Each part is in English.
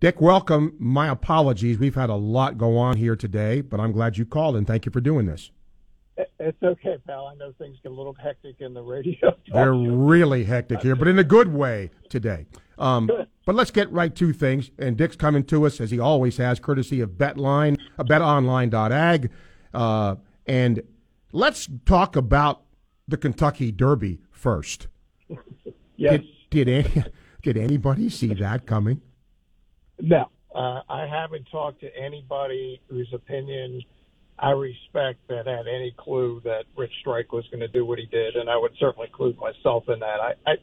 Dick, welcome. My apologies. We've had a lot go on here today, but I'm glad you called and thank you for doing this. It's okay, pal. I know things get a little hectic in the radio. They're really hectic here, but in a good way today. Um, but let's get right to things. And Dick's coming to us, as he always has, courtesy of BetLine, uh, betonline.ag. Uh, and let's talk about the Kentucky Derby first. yes. Did, did, any, did anybody see that coming? No. Uh, I haven't talked to anybody whose opinion – I respect that had any clue that Rich Strike was going to do what he did, and I would certainly include myself in that. I, I,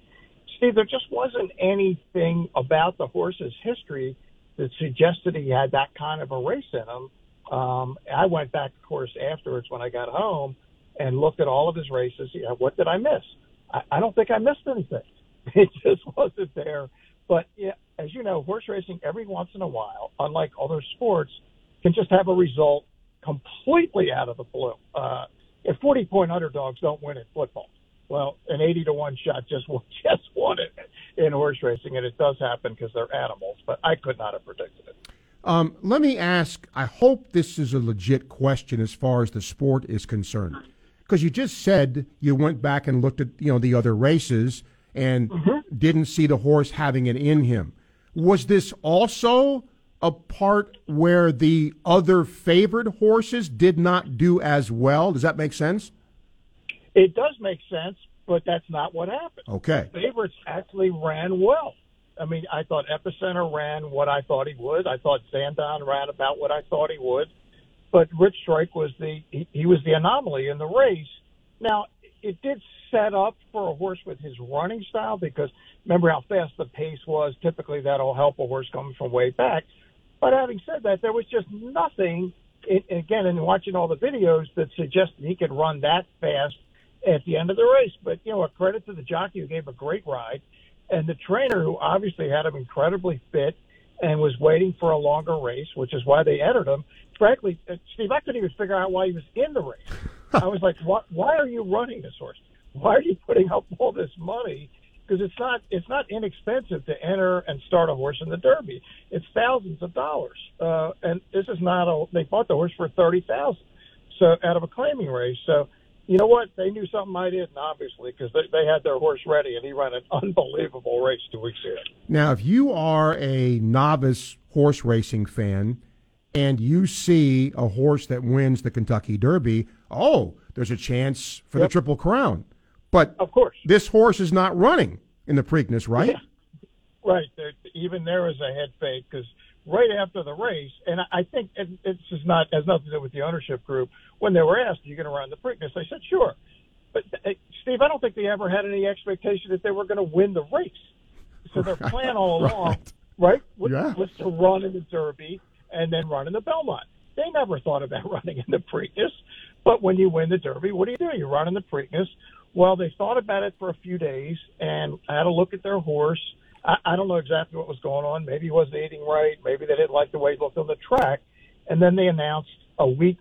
Steve, there just wasn't anything about the horse's history that suggested he had that kind of a race in him. Um, I went back, of course, afterwards when I got home and looked at all of his races. You what did I miss? I, I don't think I missed anything. It just wasn't there. But yeah, as you know, horse racing every once in a while, unlike other sports, can just have a result completely out of the blue. Uh, if 40 point underdogs don't win in football, well, an 80 to 1 shot just just won it in horse racing, and it does happen because they're animals, but I could not have predicted it. Um, let me ask I hope this is a legit question as far as the sport is concerned. Because you just said you went back and looked at you know the other races and mm-hmm. didn't see the horse having it in him. Was this also a part where the other favored horses did not do as well? Does that make sense? It does make sense, but that's not what happened. Okay. The favorites actually ran well. I mean, I thought Epicenter ran what I thought he would. I thought Zandon ran about what I thought he would. But Rich Strike was the he, he was the anomaly in the race. Now, it did set up for a horse with his running style because remember how fast the pace was. Typically, that'll help a horse coming from way back. But having said that, there was just nothing, again, in watching all the videos that suggested he could run that fast at the end of the race. But, you know, a credit to the jockey who gave a great ride and the trainer who obviously had him incredibly fit and was waiting for a longer race, which is why they entered him. Frankly, uh, Steve, I couldn't even figure out why he was in the race. I was like, why, why are you running this horse? Why are you putting up all this money because it's not it's not inexpensive to enter and start a horse in the Derby. It's thousands of dollars, uh, and this is not a. They bought the horse for thirty thousand, so out of a claiming race. So, you know what? They knew something I didn't, obviously, because they, they had their horse ready, and he ran an unbelievable race two weeks ago. Now, if you are a novice horse racing fan, and you see a horse that wins the Kentucky Derby, oh, there's a chance for yep. the Triple Crown. But of course, this horse is not running in the Preakness, right? Yeah. Right. There, even there is a head fake because right after the race, and I think it, it's just not has nothing to do with the ownership group. When they were asked, "Are you going to run the Preakness?" They said, "Sure." But uh, Steve, I don't think they ever had any expectation that they were going to win the race. So their plan all along, right, was, yeah. was to run in the Derby and then run in the Belmont. They never thought about running in the Preakness. But when you win the Derby, what do you do? You run in the Preakness well, they thought about it for a few days and had a look at their horse. I, I don't know exactly what was going on. Maybe he wasn't eating right. Maybe they didn't like the way he looked on the track. And then they announced a week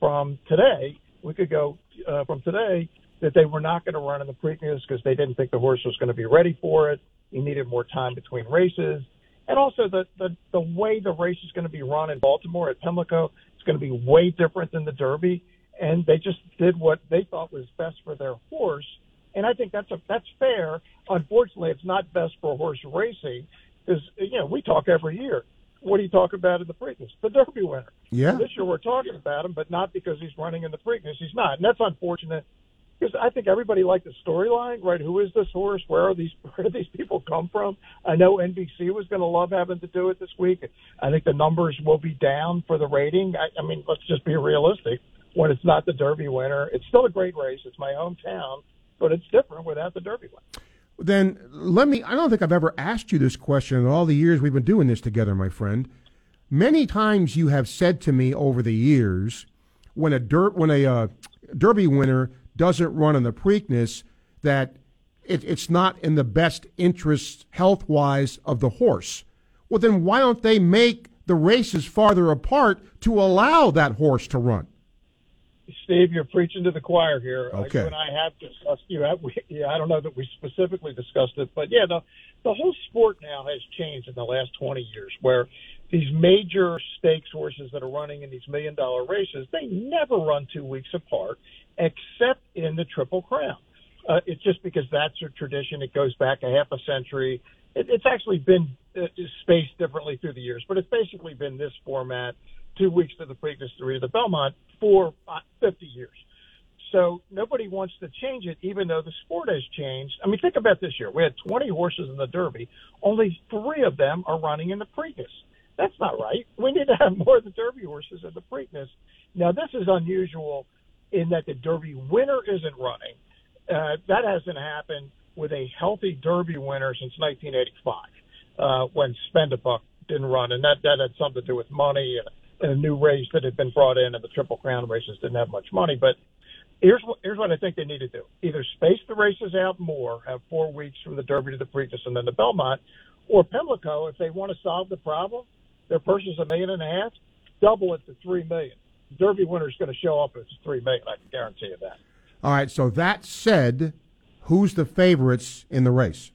from today, we could go uh, from today, that they were not going to run in the Preakness because they didn't think the horse was going to be ready for it. He needed more time between races. And also the, the, the way the race is going to be run in Baltimore at Pimlico, is going to be way different than the Derby and they just did what they thought was best for their horse. And I think that's a that's fair. Unfortunately, it's not best for horse racing because you know we talk every year. What do you talk about in the Preakness? The Derby winner. Yeah. this year we're talking about him, but not because he's running in the Preakness. He's not, and that's unfortunate because I think everybody liked the storyline, right? Who is this horse? Where are these where do these people come from? I know NBC was going to love having to do it this week. I think the numbers will be down for the rating. I, I mean, let's just be realistic when it's not the Derby winner. It's still a great race. It's my hometown, but it's different without the Derby winner. Then let me. I don't think I've ever asked you this question in all the years we've been doing this together, my friend. Many times you have said to me over the years, when a dirt when a uh, Derby winner doesn't run in the Preakness, that it, it's not in the best interest health wise of the horse. Well, then why don't they make the races farther apart to allow that horse to run? Steve, you're preaching to the choir here. Okay. you and I have discussed. You have. We, yeah, I don't know that we specifically discussed it, but yeah, the the whole sport now has changed in the last 20 years, where these major stakes horses that are running in these million dollar races, they never run two weeks apart, the Triple Crown. Uh, it's just because that's a tradition. It goes back a half a century. It, it's actually been uh, spaced differently through the years, but it's basically been this format: two weeks to the Preakness, three to the Belmont for uh, 50 years. So nobody wants to change it, even though the sport has changed. I mean, think about this year: we had 20 horses in the Derby. Only three of them are running in the Preakness. That's not right. We need to have more of the Derby horses in the Preakness. Now, this is unusual in that the Derby winner isn't running. Uh, that hasn't happened with a healthy Derby winner since 1985, uh, when Spend a Buck didn't run, and that that had something to do with money and, and a new race that had been brought in, and the Triple Crown races didn't have much money. But here's what here's what I think they need to do: either space the races out more, have four weeks from the Derby to the Preakness, and then the Belmont, or Pimlico, if they want to solve the problem, their purse is a million and a half, double it to three million. Derby winner is going to show up as three million. I can guarantee you that. All right. So that said, who's the favorites in the race?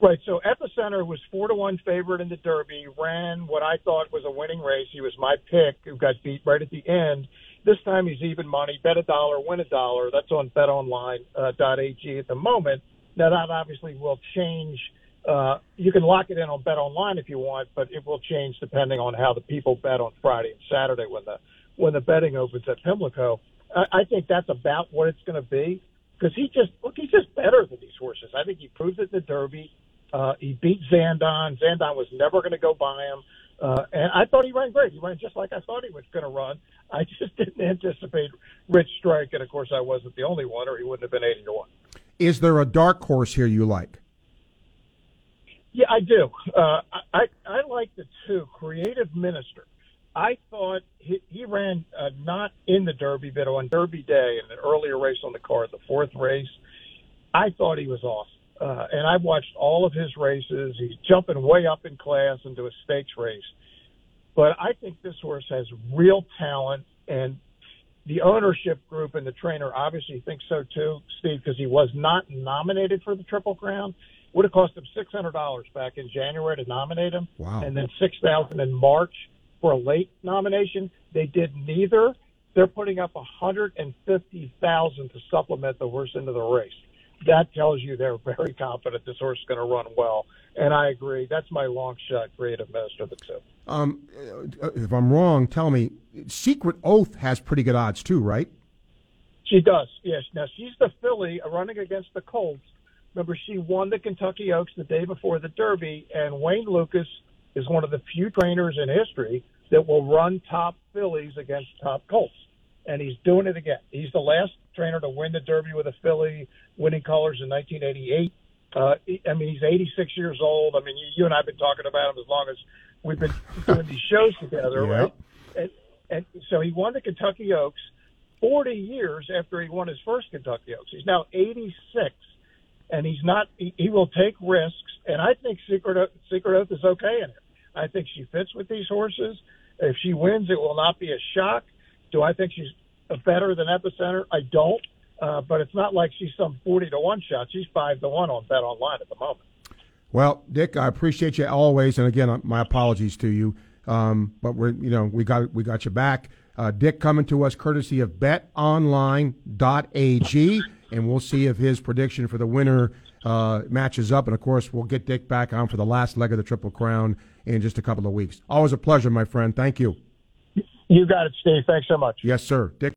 Right. So Epicenter was four to one favorite in the Derby. Ran what I thought was a winning race. He was my pick. Who got beat right at the end. This time he's even money. Bet a dollar, win a dollar. That's on BetOnline.ag at the moment. Now that obviously will change. Uh, you can lock it in on Bet Online if you want, but it will change depending on how the people bet on Friday and Saturday when the when the betting opens at Pimlico. I, I think that's about what it's going to be because he just look he's just better than these horses. I think he proved it in the Derby. Uh, he beat Zandon. Zandon was never going to go by him. Uh, and I thought he ran great. He ran just like I thought he was going to run. I just didn't anticipate Rich Strike, and of course I wasn't the only one, or he wouldn't have been eighty to one. Is there a dark horse here you like? Yeah, I do. Uh, I I like the two. Creative Minister. I thought he, he ran uh, not in the Derby, but on Derby Day in an earlier race on the card, the fourth race. I thought he was awesome. Uh, and I've watched all of his races. He's jumping way up in class into a stakes race. But I think this horse has real talent, and the ownership group and the trainer obviously think so too, Steve, because he was not nominated for the Triple Crown. Would have cost him six hundred dollars back in January to nominate him, Wow. and then six thousand in March for a late nomination. They did neither. They're putting up a hundred and fifty thousand to supplement the horse into the race. That tells you they're very confident this horse is going to run well. And I agree. That's my long shot creative minister of the two. Um, if I'm wrong, tell me. Secret Oath has pretty good odds too, right? She does, yes. Now she's the filly running against the Colts. Remember, she won the Kentucky Oaks the day before the Derby, and Wayne Lukas is one of the few trainers in history that will run top fillies against top Colts, and he's doing it again. He's the last trainer to win the Derby with a filly, winning colors in 1988. Uh, I mean, he's 86 years old. I mean, you, you and I have been talking about him as long as we've been doing these shows together, Yeah. right? And, and so he won the Kentucky Oaks 40 years after he won his first Kentucky Oaks. He's now 86, and he's not. He, he will take risks, and I think Secret Secret Oath is okay in it. I think she fits with these horses. If she wins, it will not be a shock. Do I think she's better than Epicenter? I don't. Uh, but it's not like she's some 40 to 1 shot. She's 5 to 1 on Bet Online at the moment. Well, Dick, I appreciate you always, and again, uh, my apologies to you. Um, but we're, you know, we got we got you back. Uh, Dick coming to us courtesy of BetOnline.ag, and we'll see if his prediction for the winner uh, matches up. And of course, we'll get Dick back on for the last leg of the Triple Crown in just a couple of weeks. Always a pleasure, my friend. Thank you. You got it, Steve. Thanks so much. Yes, sir. Dick.